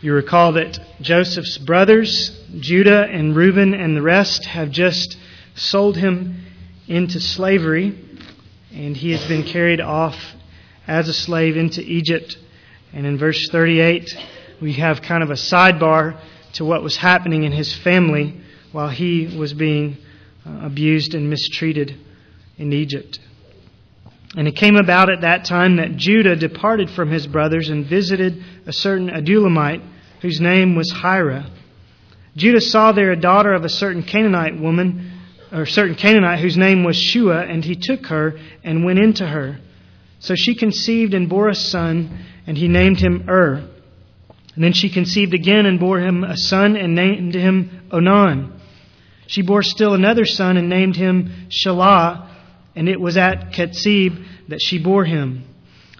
You recall that Joseph's brothers, Judah and Reuben and the rest, have just sold him into slavery, and he has been carried off as a slave into Egypt. And in verse 38, we have kind of a sidebar to what was happening in his family while he was being uh, abused and mistreated in Egypt. And it came about at that time that Judah departed from his brothers and visited a certain Adullamite whose name was Hira. Judah saw there a daughter of a certain Canaanite woman, or a certain Canaanite whose name was Shua, and he took her and went into her. So she conceived and bore a son, and he named him Ur. And then she conceived again and bore him a son and named him Onan. She bore still another son and named him Shelah, and it was at Ketzib that she bore him.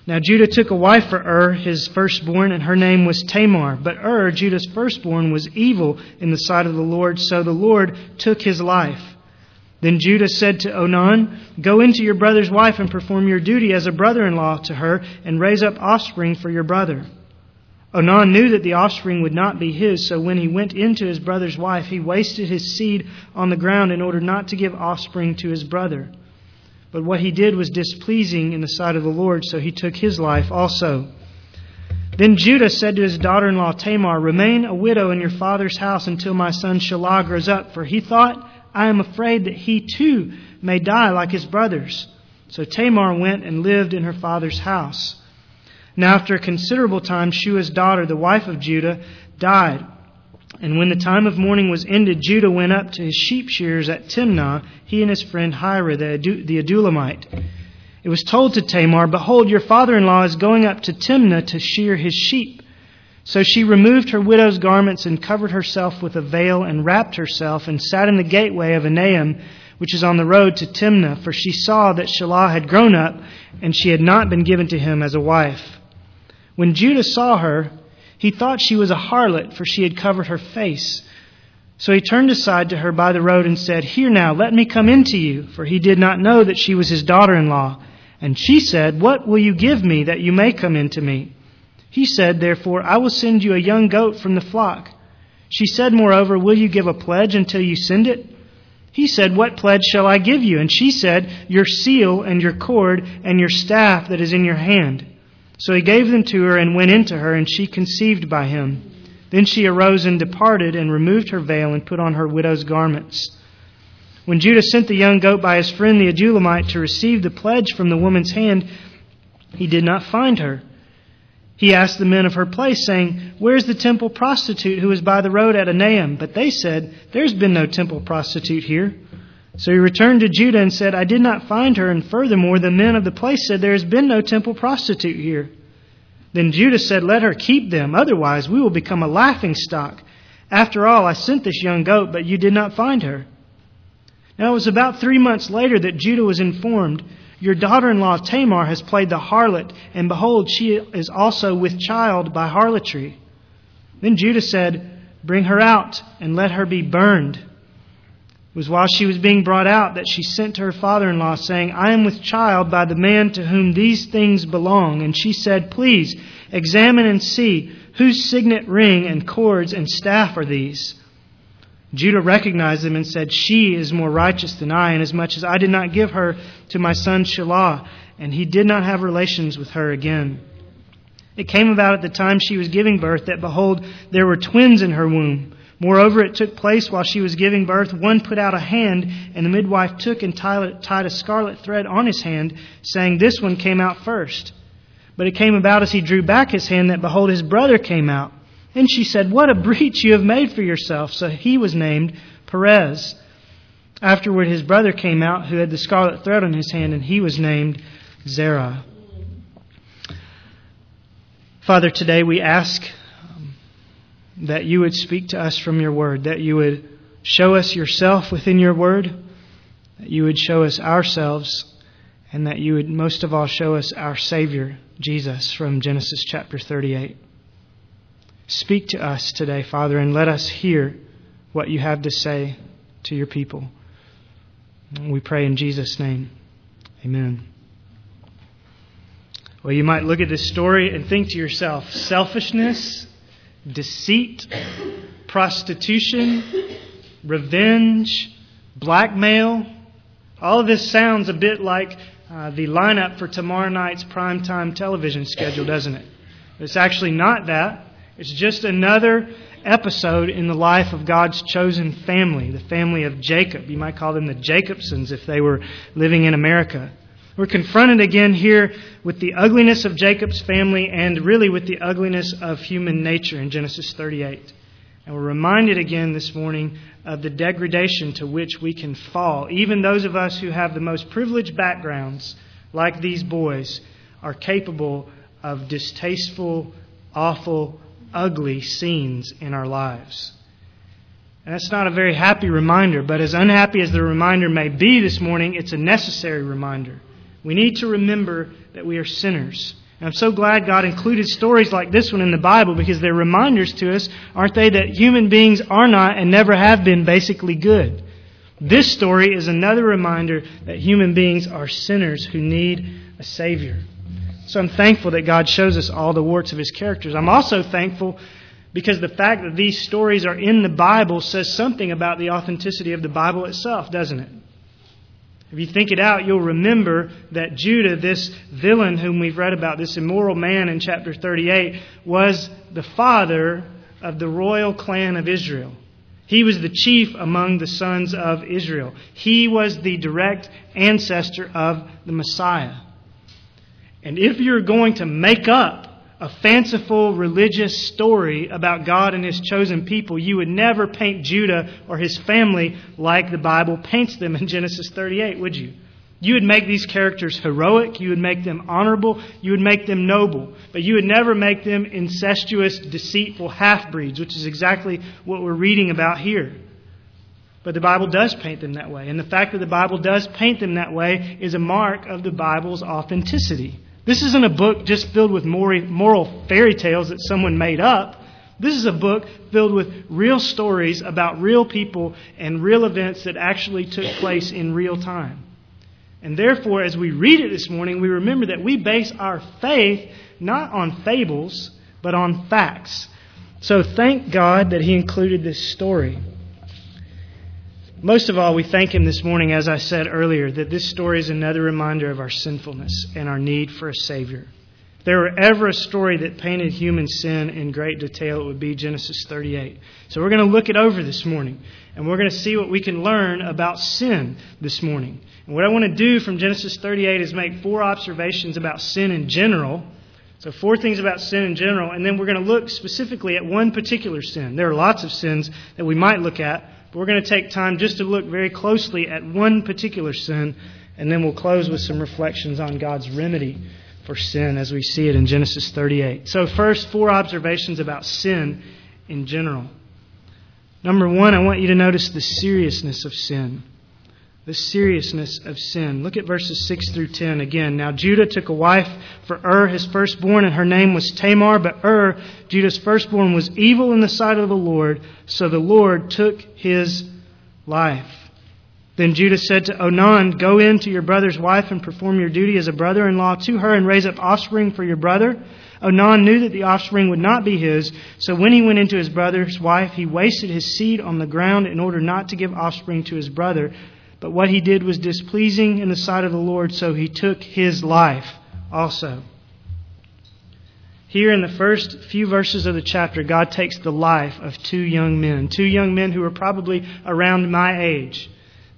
Now Judah took a wife for Ur, his firstborn, and her name was Tamar. But Ur, Judah's firstborn, was evil in the sight of the Lord, so the Lord took his life. Then Judah said to Onan, Go into your brother's wife and perform your duty as a brother in law to her, and raise up offspring for your brother. Onan knew that the offspring would not be his, so when he went into his brother's wife, he wasted his seed on the ground in order not to give offspring to his brother. But what he did was displeasing in the sight of the Lord, so he took his life also. Then Judah said to his daughter in law Tamar, Remain a widow in your father's house until my son Shelah grows up, for he thought, I am afraid that he too may die like his brothers. So Tamar went and lived in her father's house. Now, after a considerable time, Shua's daughter, the wife of Judah, died. And when the time of mourning was ended, Judah went up to his sheep shearers at Timnah, he and his friend Hira, the Adullamite. It was told to Tamar, Behold, your father in law is going up to Timnah to shear his sheep. So she removed her widow's garments and covered herself with a veil and wrapped herself and sat in the gateway of Enaim, which is on the road to Timnah, for she saw that Shelah had grown up and she had not been given to him as a wife. When Judah saw her, he thought she was a harlot, for she had covered her face. So he turned aside to her by the road and said, Here now, let me come in to you, for he did not know that she was his daughter in law. And she said, What will you give me that you may come in to me? He said, Therefore, I will send you a young goat from the flock. She said, Moreover, Will you give a pledge until you send it? He said, What pledge shall I give you? And she said, Your seal and your cord and your staff that is in your hand. So he gave them to her and went into her, and she conceived by him. Then she arose and departed, and removed her veil and put on her widow's garments. When Judah sent the young goat by his friend the Adullamite to receive the pledge from the woman's hand, he did not find her. He asked the men of her place, saying, Where's the temple prostitute who was by the road at Enaim? But they said, There's been no temple prostitute here. So he returned to Judah and said, I did not find her, and furthermore, the men of the place said, There has been no temple prostitute here. Then Judah said, Let her keep them, otherwise we will become a laughing stock. After all, I sent this young goat, but you did not find her. Now it was about three months later that Judah was informed your daughter in law Tamar has played the harlot, and behold, she is also with child by harlotry. Then Judah said, Bring her out and let her be burned. Was while she was being brought out that she sent to her father in law, saying, I am with child by the man to whom these things belong. And she said, Please examine and see whose signet ring and cords and staff are these. Judah recognized them and said, She is more righteous than I, inasmuch as I did not give her to my son Shelah, and he did not have relations with her again. It came about at the time she was giving birth that, behold, there were twins in her womb. Moreover, it took place while she was giving birth. One put out a hand, and the midwife took and tied a scarlet thread on his hand, saying, This one came out first. But it came about as he drew back his hand that, behold, his brother came out. Then she said, What a breach you have made for yourself. So he was named Perez. Afterward, his brother came out, who had the scarlet thread on his hand, and he was named Zerah. Father, today we ask that you would speak to us from your word, that you would show us yourself within your word, that you would show us ourselves, and that you would most of all show us our Savior, Jesus, from Genesis chapter 38. Speak to us today, Father, and let us hear what you have to say to your people. We pray in Jesus' name. Amen. Well, you might look at this story and think to yourself selfishness, deceit, prostitution, revenge, blackmail. All of this sounds a bit like uh, the lineup for tomorrow night's primetime television schedule, doesn't it? It's actually not that. It's just another episode in the life of God's chosen family, the family of Jacob. You might call them the Jacobsons if they were living in America. We're confronted again here with the ugliness of Jacob's family and really with the ugliness of human nature in Genesis 38. And we're reminded again this morning of the degradation to which we can fall. Even those of us who have the most privileged backgrounds, like these boys, are capable of distasteful, awful, ugly scenes in our lives. And that's not a very happy reminder, but as unhappy as the reminder may be this morning, it's a necessary reminder. We need to remember that we are sinners. And I'm so glad God included stories like this one in the Bible because they're reminders to us, aren't they, that human beings are not and never have been basically good. This story is another reminder that human beings are sinners who need a Savior. So I'm thankful that God shows us all the warts of His characters. I'm also thankful because the fact that these stories are in the Bible says something about the authenticity of the Bible itself, doesn't it? If you think it out, you'll remember that Judah, this villain whom we've read about, this immoral man in chapter 38, was the father of the royal clan of Israel. He was the chief among the sons of Israel. He was the direct ancestor of the Messiah. And if you're going to make up a fanciful religious story about God and His chosen people, you would never paint Judah or his family like the Bible paints them in Genesis 38, would you? You would make these characters heroic, you would make them honorable, you would make them noble, but you would never make them incestuous, deceitful half breeds, which is exactly what we're reading about here. But the Bible does paint them that way, and the fact that the Bible does paint them that way is a mark of the Bible's authenticity. This isn't a book just filled with moral fairy tales that someone made up. This is a book filled with real stories about real people and real events that actually took place in real time. And therefore, as we read it this morning, we remember that we base our faith not on fables, but on facts. So thank God that He included this story. Most of all, we thank Him this morning, as I said earlier, that this story is another reminder of our sinfulness and our need for a Savior. If there were ever a story that painted human sin in great detail, it would be Genesis 38. So we're going to look it over this morning, and we're going to see what we can learn about sin this morning. And what I want to do from Genesis 38 is make four observations about sin in general. So, four things about sin in general, and then we're going to look specifically at one particular sin. There are lots of sins that we might look at, we're going to take time just to look very closely at one particular sin, and then we'll close with some reflections on God's remedy for sin as we see it in Genesis 38. So, first, four observations about sin in general. Number one, I want you to notice the seriousness of sin the seriousness of sin. Look at verses 6 through 10 again. Now Judah took a wife for Ur, his firstborn, and her name was Tamar. But Ur, Judah's firstborn, was evil in the sight of the Lord, so the Lord took his life. Then Judah said to Onan, Go in to your brother's wife and perform your duty as a brother in law to her and raise up offspring for your brother. Onan knew that the offspring would not be his, so when he went into his brother's wife, he wasted his seed on the ground in order not to give offspring to his brother. But what he did was displeasing in the sight of the Lord, so he took his life also. Here in the first few verses of the chapter, God takes the life of two young men, two young men who were probably around my age.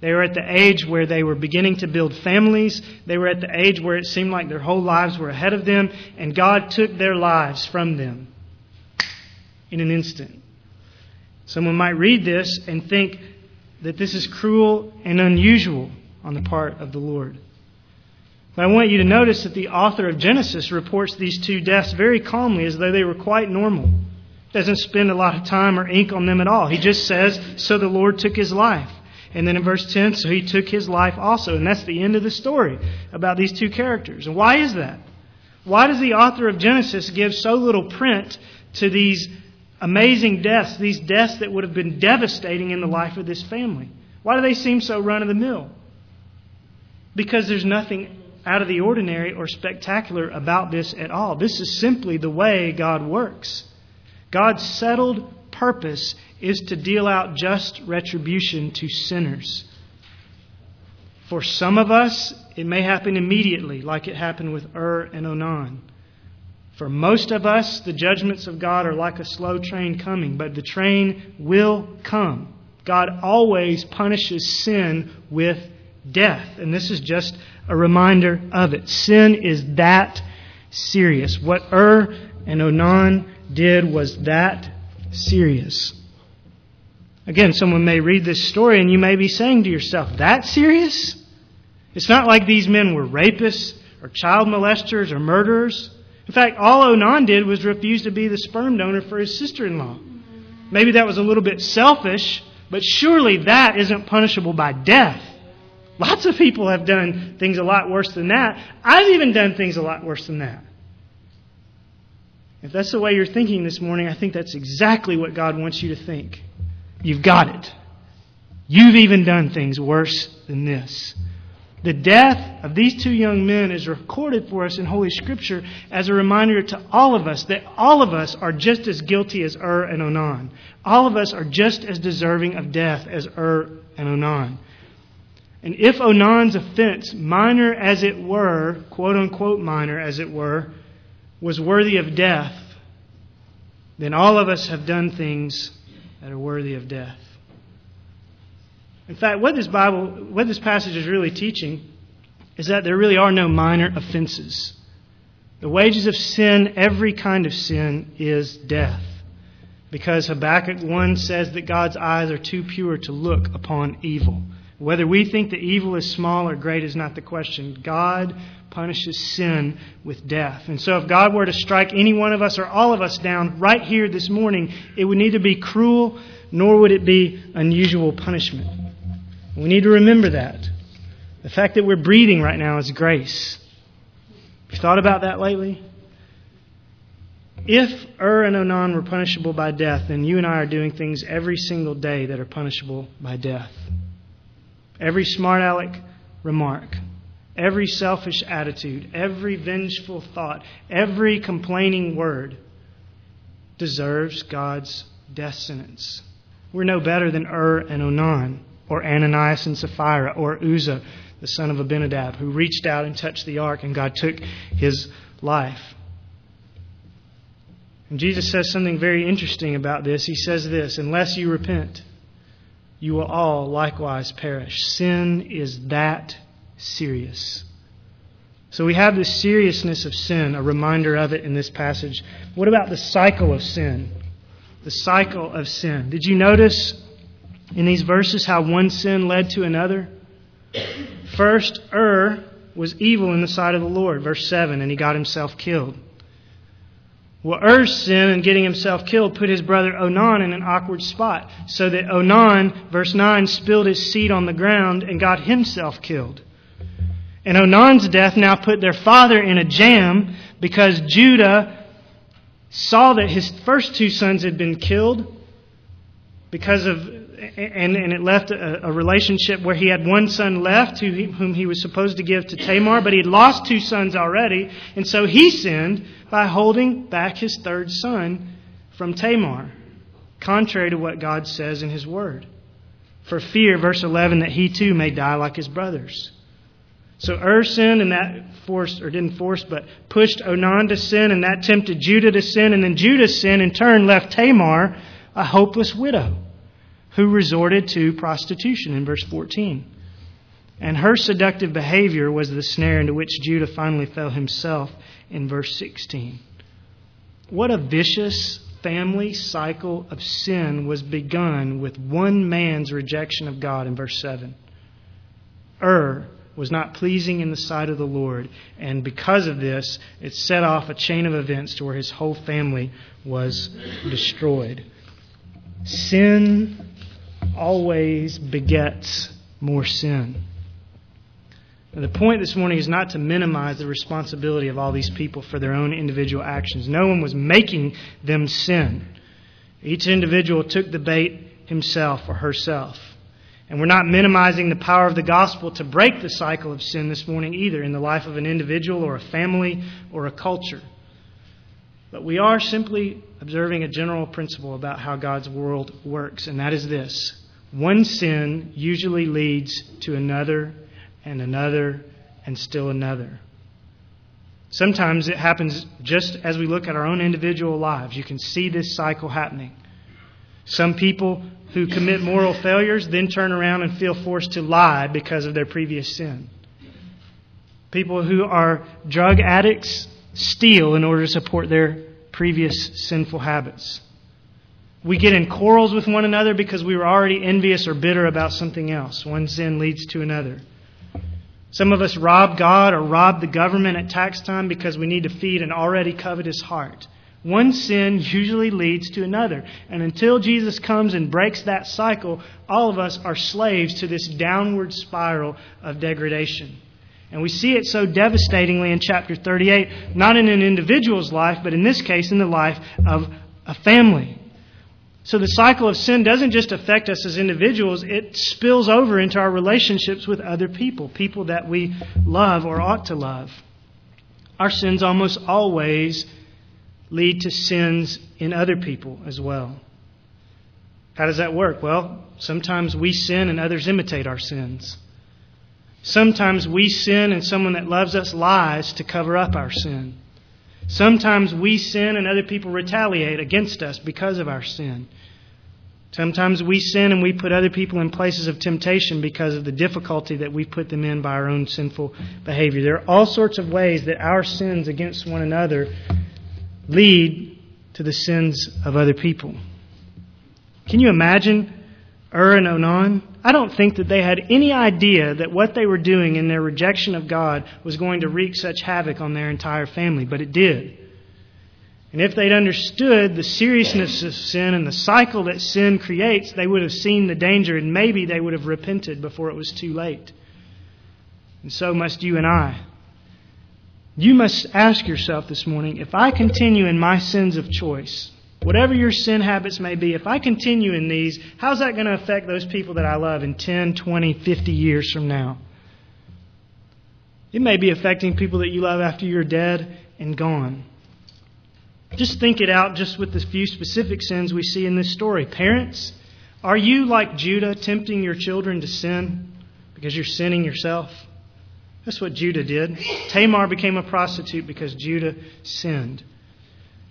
They were at the age where they were beginning to build families. They were at the age where it seemed like their whole lives were ahead of them, and God took their lives from them in an instant. Someone might read this and think, that this is cruel and unusual on the part of the Lord. But I want you to notice that the author of Genesis reports these two deaths very calmly as though they were quite normal. Doesn't spend a lot of time or ink on them at all. He just says, So the Lord took his life. And then in verse 10, so he took his life also. And that's the end of the story about these two characters. And why is that? Why does the author of Genesis give so little print to these amazing deaths, these deaths that would have been devastating in the life of this family. Why do they seem so run of the mill? Because there's nothing out of the ordinary or spectacular about this at all. This is simply the way God works. God's settled purpose is to deal out just retribution to sinners. For some of us, it may happen immediately, like it happened with Ur and Onan. For most of us, the judgments of God are like a slow train coming, but the train will come. God always punishes sin with death. And this is just a reminder of it. Sin is that serious. What Ur and Onan did was that serious. Again, someone may read this story and you may be saying to yourself, that serious? It's not like these men were rapists or child molesters or murderers. In fact, all Onan did was refuse to be the sperm donor for his sister in law. Maybe that was a little bit selfish, but surely that isn't punishable by death. Lots of people have done things a lot worse than that. I've even done things a lot worse than that. If that's the way you're thinking this morning, I think that's exactly what God wants you to think. You've got it. You've even done things worse than this. The death of these two young men is recorded for us in Holy Scripture as a reminder to all of us that all of us are just as guilty as Ur and Onan. All of us are just as deserving of death as Ur and Onan. And if Onan's offense, minor as it were, quote unquote minor as it were, was worthy of death, then all of us have done things that are worthy of death. In fact, what this Bible, what this passage is really teaching is that there really are no minor offenses. The wages of sin, every kind of sin, is death. Because Habakkuk 1 says that God's eyes are too pure to look upon evil. Whether we think the evil is small or great is not the question. God punishes sin with death. And so if God were to strike any one of us or all of us down right here this morning, it would neither be cruel nor would it be unusual punishment. We need to remember that. The fact that we're breathing right now is grace. Have you thought about that lately? If Ur and Onan were punishable by death, then you and I are doing things every single day that are punishable by death. Every smart aleck remark, every selfish attitude, every vengeful thought, every complaining word deserves God's death sentence. We're no better than Ur and Onan or Ananias and Sapphira, or Uzzah, the son of Abinadab, who reached out and touched the ark, and God took his life. And Jesus says something very interesting about this. He says this Unless you repent, you will all likewise perish. Sin is that serious. So we have this seriousness of sin, a reminder of it in this passage. What about the cycle of sin? The cycle of sin. Did you notice in these verses how one sin led to another? First, Ur was evil in the sight of the Lord, verse 7, and he got himself killed. Well, Er's sin in getting himself killed put his brother Onan in an awkward spot, so that Onan, verse 9, spilled his seed on the ground and got himself killed. And Onan's death now put their father in a jam because Judah saw that his first two sons had been killed because of and, and it left a, a, relationship where he had one son left he, whom he was supposed to give to Tamar, but he had lost two sons already, and so he sinned by holding back his third son from Tamar, contrary to what God says in his word. For fear, verse 11, that he too may die like his brothers. So Ur sinned, and that forced, or didn't force, but pushed Onan to sin, and that tempted Judah to sin, and then Judah's sin in turn left Tamar a hopeless widow who resorted to prostitution in verse 14. And her seductive behavior was the snare into which Judah finally fell himself in verse 16. What a vicious family cycle of sin was begun with one man's rejection of God in verse 7. Ur was not pleasing in the sight of the Lord, and because of this, it set off a chain of events to where his whole family was destroyed. Sin always begets more sin. And the point this morning is not to minimize the responsibility of all these people for their own individual actions. No one was making them sin. Each individual took the bait himself or herself. And we're not minimizing the power of the gospel to break the cycle of sin this morning either in the life of an individual or a family or a culture. But we are simply observing a general principle about how God's world works, and that is this one sin usually leads to another and another and still another. Sometimes it happens just as we look at our own individual lives. You can see this cycle happening. Some people who commit moral failures then turn around and feel forced to lie because of their previous sin. People who are drug addicts steal in order to support their previous sinful habits. We get in quarrels with one another because we were already envious or bitter about something else. One sin leads to another. Some of us rob God or rob the government at tax time because we need to feed an already covetous heart. One sin usually leads to another. And until Jesus comes and breaks that cycle, all of us are slaves to this downward spiral of degradation. And we see it so devastatingly in chapter 38, not in an individual's life, but in this case in the life of a family. So the cycle of sin doesn't just affect us as individuals, it spills over into our relationships with other people, people that we love or ought to love. Our sins almost always lead to sins in other people as well. How does that work? Well, sometimes we sin and others imitate our sins. Sometimes we sin and someone that loves us lies to cover up our sin. Sometimes we sin and other people retaliate against us because of our sin. Sometimes we sin and we put other people in places of temptation because of the difficulty that we put them in by our own sinful behavior. There are all sorts of ways that our sins against one another lead to the sins of other people. Can you imagine Ur and Onan? I don't think that they had any idea that what they were doing in their rejection of God was going to wreak such havoc on their entire family, but it did. And if they'd understood the seriousness of sin and the cycle that sin creates, they would have seen the danger and maybe they would have repented before it was too late. And so must you and I. You must ask yourself this morning if I continue in my sins of choice, whatever your sin habits may be, if I continue in these, how's that going to affect those people that I love in 10, 20, 50 years from now? It may be affecting people that you love after you're dead and gone. Just think it out just with the few specific sins we see in this story. Parents, are you like Judah tempting your children to sin because you're sinning yourself? That's what Judah did. Tamar became a prostitute because Judah sinned.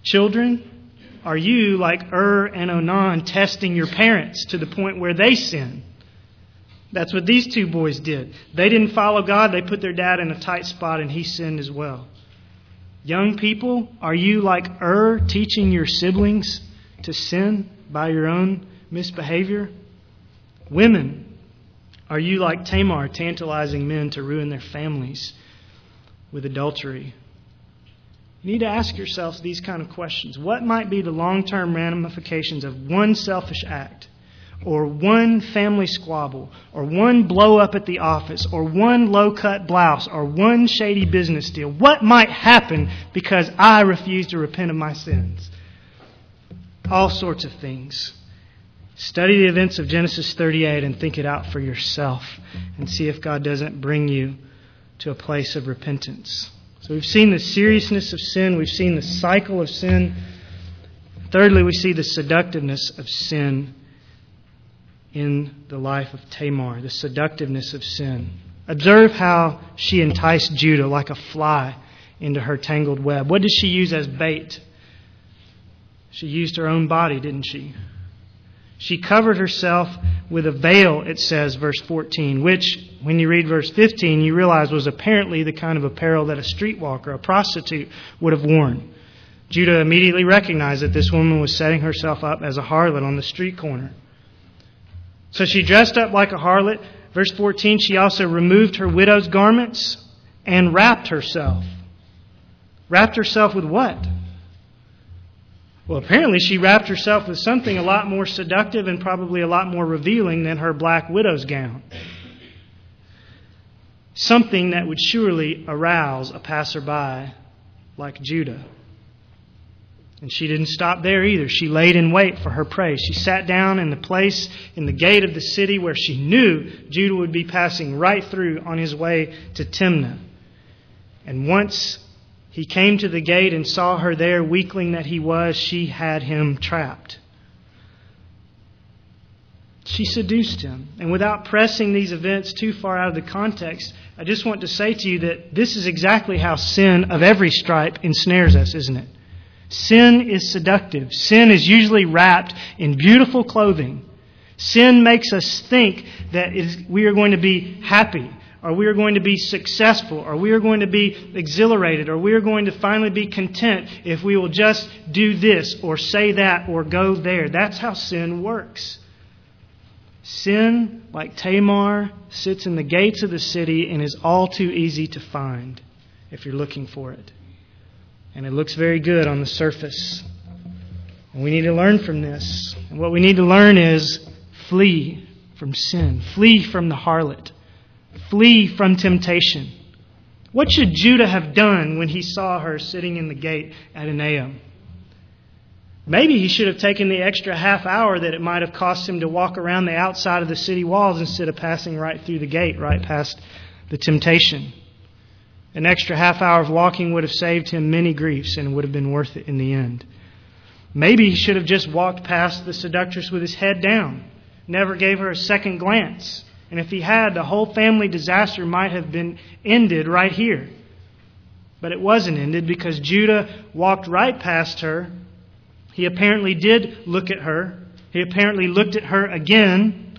Children, are you like Ur and Onan testing your parents to the point where they sin? That's what these two boys did. They didn't follow God, they put their dad in a tight spot and he sinned as well. Young people, are you like Ur teaching your siblings to sin by your own misbehavior? Women, are you like Tamar tantalizing men to ruin their families with adultery? You need to ask yourselves these kind of questions. What might be the long term ramifications of one selfish act? or one family squabble, or one blow up at the office, or one low cut blouse, or one shady business deal? What might happen because I refuse to repent of my sins? All sorts of things. Study the events of Genesis 38 and think it out for yourself and see if God doesn't bring you to a place of repentance. So we've seen the seriousness of sin, we've seen the cycle of sin. Thirdly, we see the seductiveness of sin in the life of Tamar, the seductiveness of sin. Observe how she enticed Judah like a fly into her tangled web. What did she use as bait? She used her own body, didn't she? She covered herself with a veil, it says, verse 14, which, when you read verse 15, you realize was apparently the kind of apparel that a streetwalker, a prostitute, would have worn. Judah immediately recognized that this woman was setting herself up as a harlot on the street corner. So she dressed up like a harlot. Verse 14, she also removed her widow's garments and wrapped herself. Wrapped herself with what? Well, apparently she wrapped herself with something a lot more seductive and probably a lot more revealing than her black widow's gown. Something that would surely arouse a passerby like Judah. And she didn't stop there either. She laid in wait for her prey. She sat down in the place in the gate of the city where she knew Judah would be passing right through on his way to Timnah. And once he came to the gate and saw her there, weakling that he was, she had him trapped. She seduced him. And without pressing these events too far out of the context, I just want to say to you that this is exactly how sin of every stripe ensnares us, isn't it? Sin is seductive. Sin is usually wrapped in beautiful clothing. Sin makes us think that we are going to be happy, or we are going to be successful, or we are going to be exhilarated, or we are going to finally be content if we will just do this, or say that, or go there. That's how sin works. Sin, like Tamar, sits in the gates of the city and is all too easy to find if you're looking for it and it looks very good on the surface. And we need to learn from this. And what we need to learn is flee from sin, flee from the harlot, flee from temptation. What should Judah have done when he saw her sitting in the gate at Enaim? Maybe he should have taken the extra half hour that it might have cost him to walk around the outside of the city walls instead of passing right through the gate, right past the temptation. An extra half hour of walking would have saved him many griefs and would have been worth it in the end. Maybe he should have just walked past the seductress with his head down, never gave her a second glance. And if he had, the whole family disaster might have been ended right here. But it wasn't ended because Judah walked right past her. He apparently did look at her. He apparently looked at her again.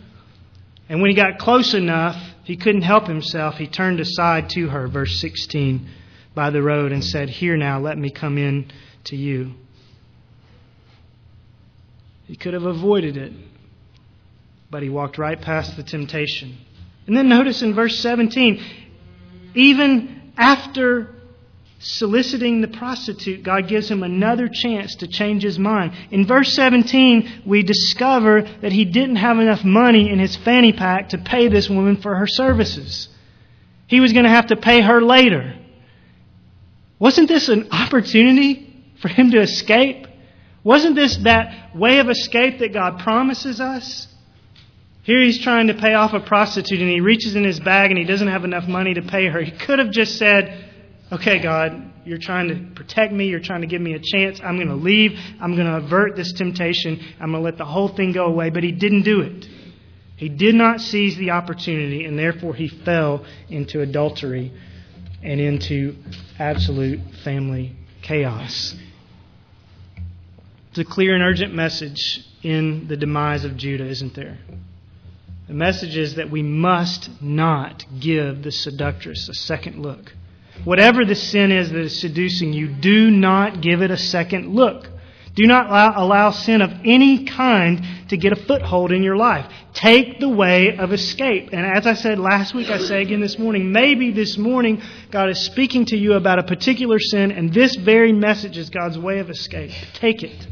And when he got close enough, he couldn't help himself. He turned aside to her, verse 16, by the road and said, Here now, let me come in to you. He could have avoided it, but he walked right past the temptation. And then notice in verse 17, even after soliciting the prostitute, God gives him another chance to change his mind. In verse 17, we discover that he didn't have enough money in his fanny pack to pay this woman for her services. He was going to have to pay her later. Wasn't this an opportunity for him to escape? Wasn't this that way of escape that God promises us? Here he's trying to pay off a prostitute and he reaches in his bag and he doesn't have enough money to pay her. He could have just said, okay, God, you're trying to protect me. You're trying to give me a chance. I'm going to leave. I'm going to avert this temptation. I'm going to let the whole thing go away. But he didn't do it. He did not seize the opportunity, and therefore he fell into adultery and into absolute family chaos. It's a clear and urgent message in the demise of Judah, isn't there? The message is that we must not give the seductress a second look. Whatever the sin is that is seducing you, do not give it a second look. Do not allow, allow, sin of any kind to get a foothold in your life. Take the way of escape. And as I said last week, I say again this morning, maybe this morning God is speaking to you about a particular sin, and this very message is God's way of escape. Take it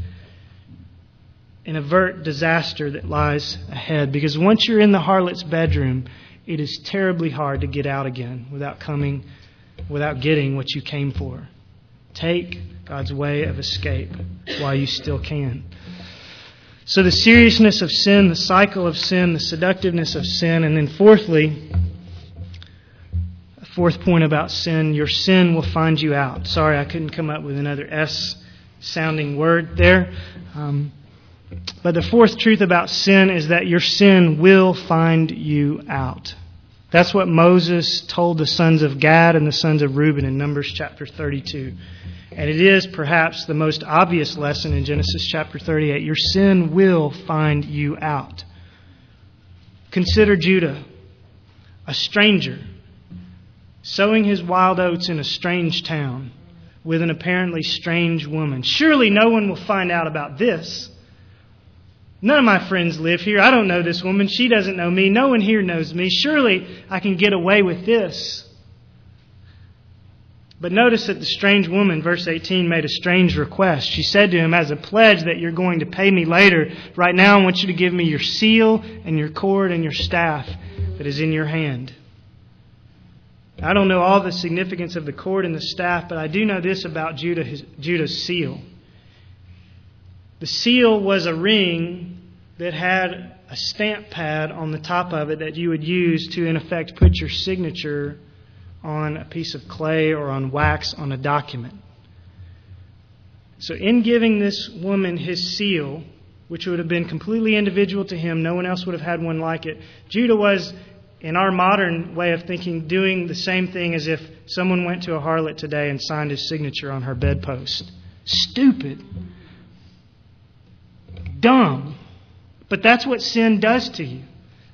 and avert disaster that lies ahead. Because once you're in the harlot's bedroom, it is terribly hard to get out again without coming without getting what you came for. Take God's way of escape while you still can. So, the seriousness of sin, the cycle of sin, the seductiveness of sin, and then fourthly, a fourth point about sin, your sin will find you out. Sorry, I couldn't come up with another S sounding word there. Um, but the fourth truth about sin is that your sin will find you out. That's what Moses told the sons of Gad and the sons of Reuben in Numbers chapter 32. And it is perhaps the most obvious lesson in Genesis chapter 38. Your sin will find you out. Consider Judah, a stranger, sowing his wild oats in a strange town with an apparently strange woman. Surely no one will find out about this. None of my friends live here. I don't know this woman. She doesn't know me. No one here knows me. Surely I can get away with this. But notice that the strange woman, verse 18, made a strange request. She said to him, As a pledge that you're going to pay me later, right now I want you to give me your seal and your cord and your staff that is in your hand. I don't know all the significance of the cord and the staff, but I do know this about Judah, Judah's seal. The seal was a ring that had a stamp pad on the top of it that you would use to, in effect, put your signature on a piece of clay or on wax on a document. So, in giving this woman his seal, which would have been completely individual to him, no one else would have had one like it, Judah was, in our modern way of thinking, doing the same thing as if someone went to a harlot today and signed his signature on her bedpost. Stupid. Dumb. But that's what sin does to you.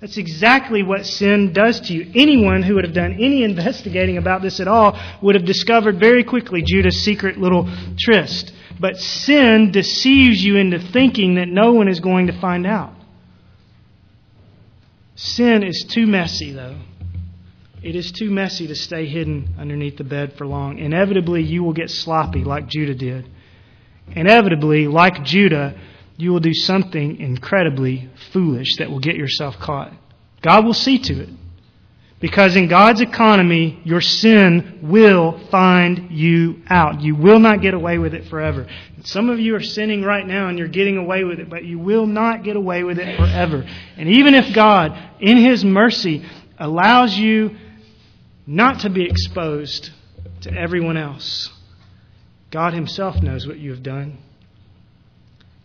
That's exactly what sin does to you. Anyone who would have done any investigating about this at all would have discovered very quickly Judah's secret little tryst. But sin deceives you into thinking that no one is going to find out. Sin is too messy, though. It is too messy to stay hidden underneath the bed for long. Inevitably, you will get sloppy like Judah did. Inevitably, like Judah, you will do something incredibly foolish that will get yourself caught. God will see to it. Because in God's economy, your sin will find you out. You will not get away with it forever. Some of you are sinning right now and you're getting away with it, but you will not get away with it forever. And even if God, in His mercy, allows you not to be exposed to everyone else, God Himself knows what you have done.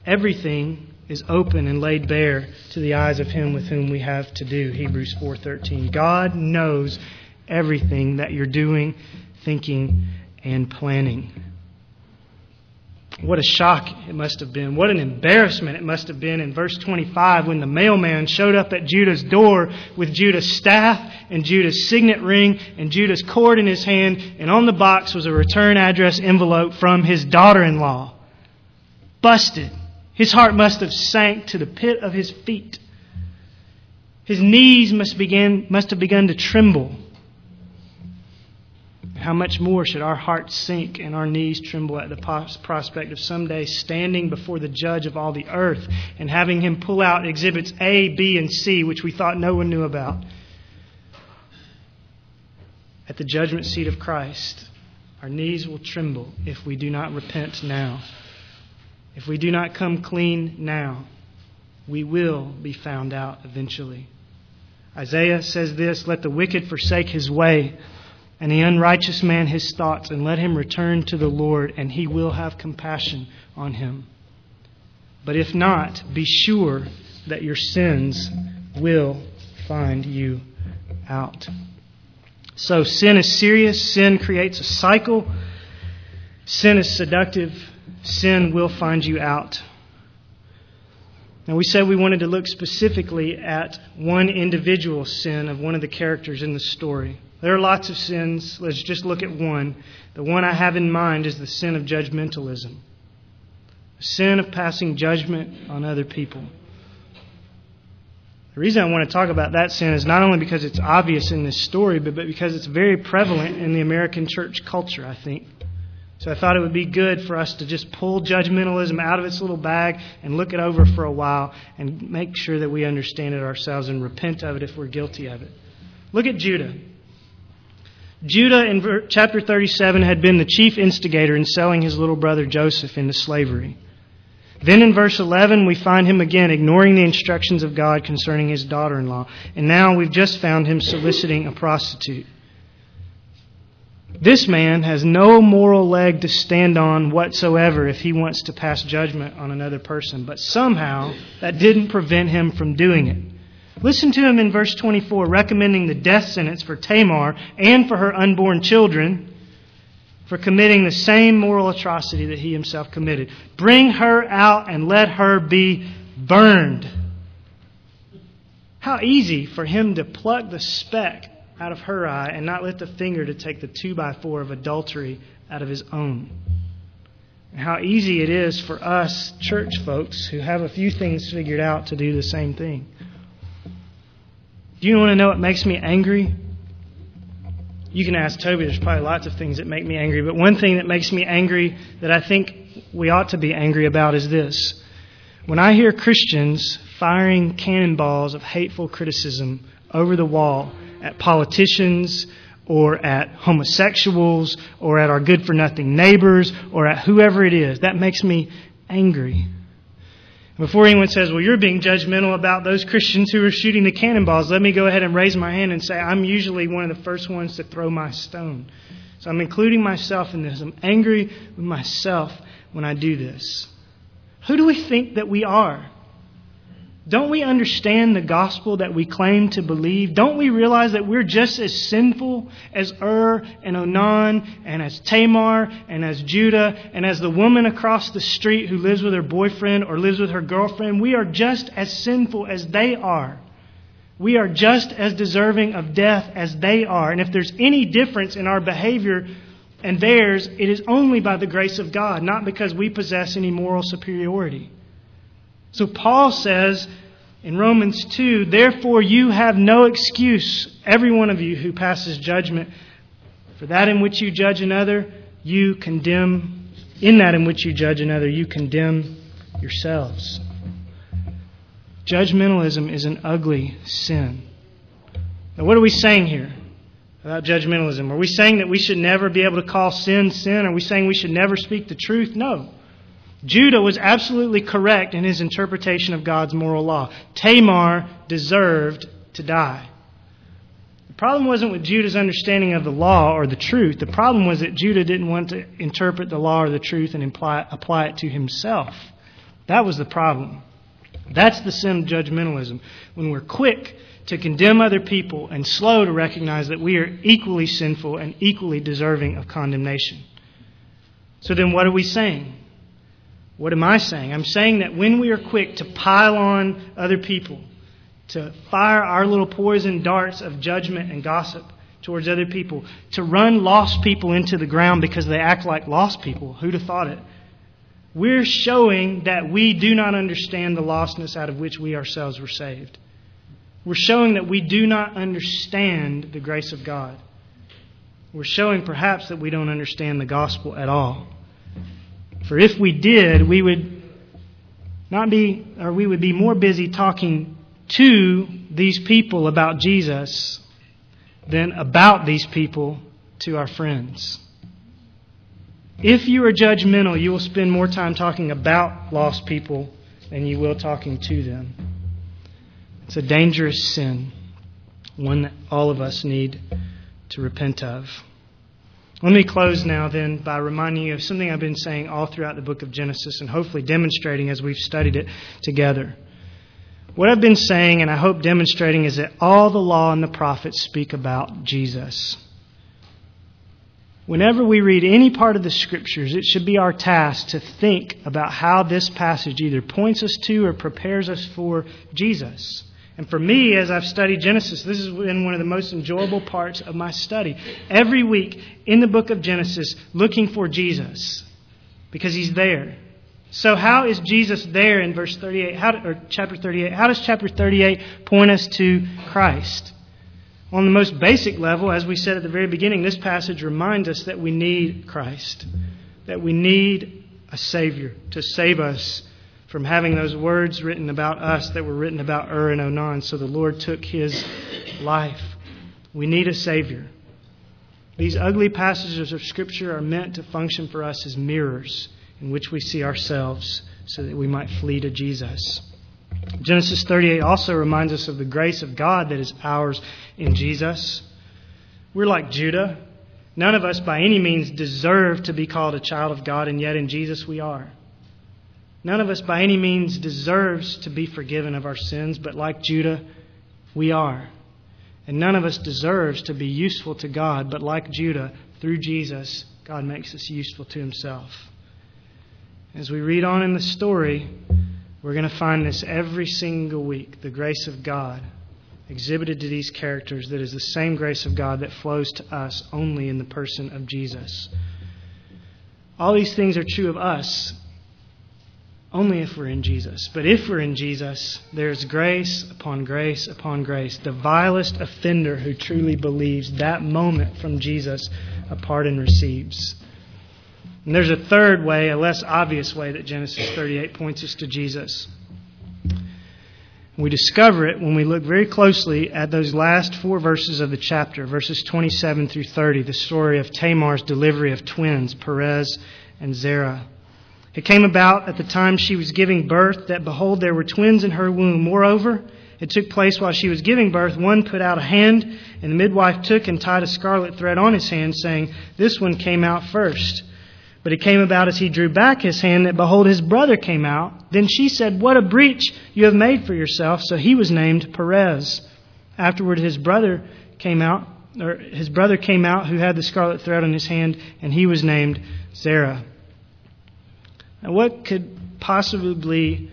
Everything is open and laid bare to the eyes of him with whom we have to do. Hebrews 4:13. God knows everything that you're doing, thinking, and planning. What a shock it must have been. What an embarrassment it must have been in verse 25 when the mailman showed up at Judah's door with Judah's staff and Judah's signet ring and Judah's cord in his hand, and on the box was a return address envelope from his daughter in law. Busted. His heart must have sank to the pit of his feet. His knees must, begin, must have begun to tremble. How much more should our hearts sink and our knees tremble at the prospect of someday standing before the judge of all the earth and having him pull out exhibits A, B, and C, which we thought no one knew about? At the judgment seat of Christ, our knees will tremble if we do not repent now. If we do not come clean now, we will be found out eventually. Isaiah says this Let the wicked forsake his way, and the unrighteous man his thoughts, and let him return to the Lord, and he will have compassion on him. But if not, be sure that your sins will find you out. So sin is serious, sin creates a cycle, sin is seductive, sin will find you out. Now, we said we wanted to look specifically at one individual sin of one of the characters in the story. There are lots of sins. Let's just look at one. The one I have in mind is the sin of judgmentalism, the sin of passing judgment on other people. The reason I want to talk about that sin is not only because it's obvious in this story, but because it's very prevalent in the American church culture, I think. So I thought it would be good for us to just pull judgmentalism out of its little bag and look it over for a while and make sure that we understand it ourselves and repent of it if we're guilty of it. Look at Judah. Judah in chapter 37 had been the chief instigator in selling his little brother Joseph into slavery. Then in verse 11, we find him again ignoring the instructions of God concerning his daughter in law. And now we've just found him soliciting a prostitute. This man has no moral leg to stand on whatsoever if he wants to pass judgment on another person, but somehow that didn't prevent him from doing it. Listen to him in verse 24, recommending the death sentence for Tamar and for her unborn children for committing the same moral atrocity that he himself committed. Bring her out and let her be burned. How easy for him to pluck the speck out of her eye and not lift a finger to take the two by four of adultery out of his own. And how easy it is for us, church folks, who have a few things figured out, to do the same thing. Do you want to know what makes me angry? You can ask Toby, there's probably lots of things that make me angry, but one thing that makes me angry that I think we ought to be angry about is this. When I hear Christians firing cannonballs of hateful criticism over the wall at politicians or at homosexuals or at our good for nothing neighbors or at whoever it is. That makes me angry. Before anyone says, well, you're being judgmental about those Christians who are shooting the cannonballs, let me go ahead and raise my hand and say, I'm usually one of the first ones to throw my stone. So I'm including myself in this. I'm angry with myself when I do this. Who do we think that we are? Don't we understand the gospel that we claim to believe? Don't we realize that we're just as sinful as Ur and Onan and as Tamar and as Judah and as the woman across the street who lives with her boyfriend or lives with her girlfriend? We are just as sinful as they are. We are just as deserving of death as they are. And if there's any difference in our behavior and theirs, it is only by the grace of God, not because we possess any moral superiority. So Paul says in Romans 2 Therefore you have no excuse, every one of you who passes judgment. For that in which you judge another, you condemn. In that in which you judge another, you condemn yourselves. Judgmentalism is an ugly sin. Now, what are we saying here about judgmentalism? Are we saying that we should never be able to call sin sin? Are we saying we should never speak the truth? No. Judah was absolutely correct in his interpretation of God's moral law. Tamar deserved to die. The problem wasn't with Judah's understanding of the law or the truth. The problem was that Judah didn't want to interpret the law or the truth and imply, apply it to himself. That was the problem. That's the sin of judgmentalism. When we're quick to condemn other people and slow to recognize that we are equally sinful and equally deserving of condemnation. So then, what are we saying? What am I saying? I'm saying that when we are quick to pile on other people, to fire our little poison darts of judgment and gossip towards other people, to run lost people into the ground because they act like lost people, who'd have thought it? We're showing that we do not understand the lostness out of which we ourselves were saved. We're showing that we do not understand the grace of God. We're showing perhaps that we don't understand the gospel at all. For if we did, we would not be, or we would be more busy talking to these people about Jesus than about these people to our friends. If you are judgmental, you will spend more time talking about lost people than you will talking to them. It's a dangerous sin, one that all of us need to repent of. Let me close now then by reminding you of something I've been saying all throughout the book of Genesis and hopefully demonstrating as we've studied it together. What I've been saying and I hope demonstrating is that all the law and the prophets speak about Jesus. Whenever we read any part of the scriptures, it should be our task to think about how this passage either points us to or prepares us for Jesus. And for me, as I've studied Genesis, this has been one of the most enjoyable parts of my study. Every week in the book of Genesis, looking for Jesus, because he's there. So, how is Jesus there in verse 38, how, or chapter 38? How does chapter 38 point us to Christ? On the most basic level, as we said at the very beginning, this passage reminds us that we need Christ, that we need a Savior to save us from having those words written about us that were written about Ur and Onan. So the Lord took his life. We need a Savior. These ugly passages of Scripture are meant to function for us as mirrors in which we see ourselves so that we might flee to Jesus. Genesis 38 also reminds us of the grace of God that is ours in Jesus. We're like Judah. None of us by any means deserve to be called a child of God, and yet in Jesus we are. None of us by any means deserves to be forgiven of our sins, but like Judah, we are. And none of us deserves to be useful to God, but like Judah, through Jesus, God makes us useful to himself. As we read on in the story, we're going to find this every single week the grace of God exhibited to these characters that is the same grace of God that flows to us only in the person of Jesus. All these things are true of us only if we're in Jesus. But if we're in Jesus, there's grace upon grace upon grace. The vilest offender who truly believes that moment from Jesus, a pardon receives. And there's a third way, a less obvious way, that Genesis 38 points us to Jesus. We discover it when we look very closely at those last four verses of the chapter, verses 27 through 30, the story of Tamar's delivery of twins, Perez and Zerah. It came about at the time she was giving birth that, behold, there were twins in her womb. Moreover, it took place while she was giving birth. One put out a hand, and the midwife took and tied a scarlet thread on his hand, saying, This one came out first. But it came about as he drew back his hand that, behold, his brother came out. Then she said, What a breach you have made for yourself. So he was named Perez. Afterward, his brother came out, or his brother came out who had the scarlet thread on his hand, and he was named Zerah. Now, what could possibly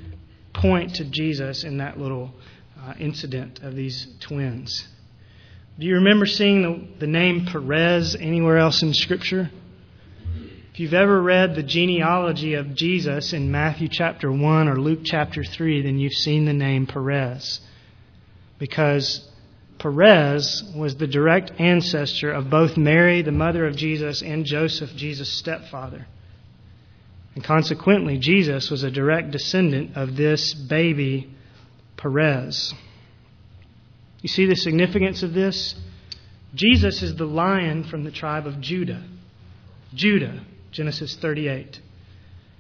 point to Jesus in that little uh, incident of these twins? Do you remember seeing the, the name Perez anywhere else in Scripture? If you've ever read the genealogy of Jesus in Matthew chapter 1 or Luke chapter 3, then you've seen the name Perez. Because Perez was the direct ancestor of both Mary, the mother of Jesus, and Joseph, Jesus' stepfather. And consequently, Jesus was a direct descendant of this baby, Perez. You see the significance of this? Jesus is the lion from the tribe of Judah. Judah, Genesis 38.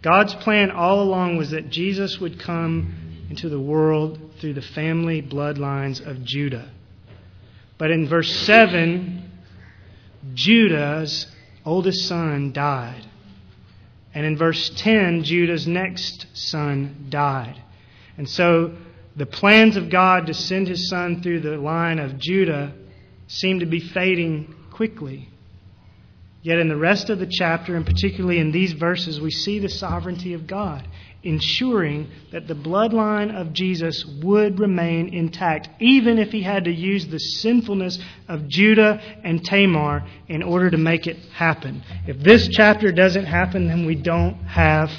God's plan all along was that Jesus would come into the world through the family bloodlines of Judah. But in verse 7, Judah's oldest son died. And in verse 10, Judah's next son died. And so the plans of God to send his son through the line of Judah seem to be fading quickly. Yet in the rest of the chapter, and particularly in these verses, we see the sovereignty of God ensuring that the bloodline of Jesus would remain intact, even if he had to use the sinfulness of Judah and Tamar in order to make it happen. If this chapter doesn't happen, then we don't have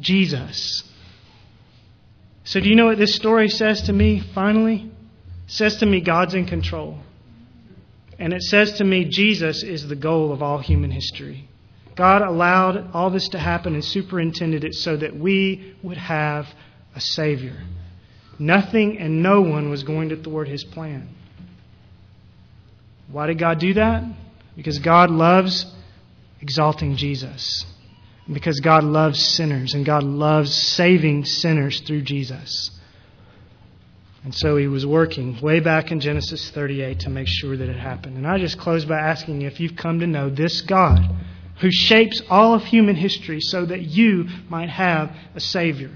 Jesus. So, do you know what this story says to me finally? It says to me, God's in control. And it says to me, Jesus is the goal of all human history. God allowed all this to happen and superintended it so that we would have a Savior. Nothing and no one was going to thwart His plan. Why did God do that? Because God loves exalting Jesus. because God loves sinners and God loves saving sinners through Jesus. And so he was working way back in Genesis 38 to make sure that it happened. And I just close by asking if you've come to know this God who shapes all of human history so that you might have a Savior.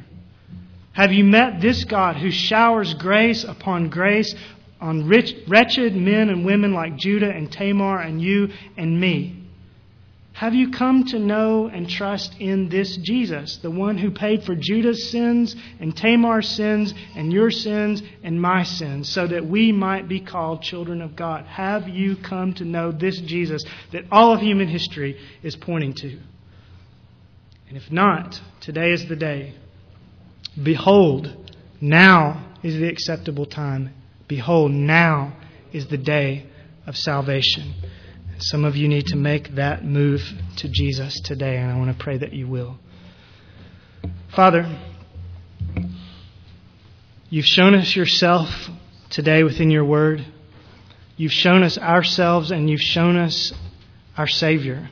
Have you met this God who showers grace upon grace on rich, wretched men and women like Judah and Tamar and you and me? Have you come to know and trust in this Jesus, the one who paid for Judah's sins and Tamar's sins and your sins and my sins, so that we might be called children of God? Have you come to know this Jesus that all of human history is pointing to? And if not, today is the day. Behold, now is the acceptable time. Behold, now is the day of salvation. Some of you need to make that move to Jesus today, and I want to pray that you will. Father, you've shown us yourself today within your word. You've shown us ourselves, and you've shown us our Savior.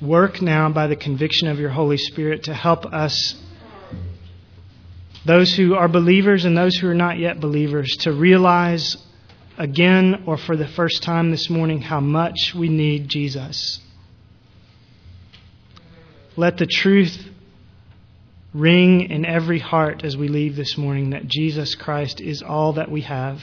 Work now by the conviction of your Holy Spirit to help us, those who are believers and those who are not yet believers, to realize again or for the first time this morning how much we need Jesus. Let the truth ring in every heart as we leave this morning that Jesus Christ is all that we have.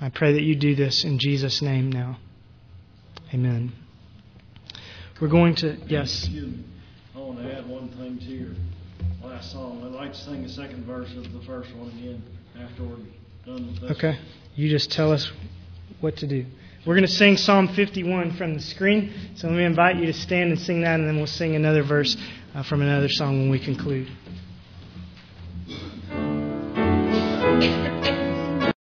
I pray that you do this in Jesus' name now. Amen. We're going to, yes. I want to add one thing to your last song. I'd like to sing the second verse of the first one again after we're done with this. Okay. You just tell us what to do. We're going to sing Psalm 51 from the screen. So let me invite you to stand and sing that, and then we'll sing another verse uh, from another song when we conclude.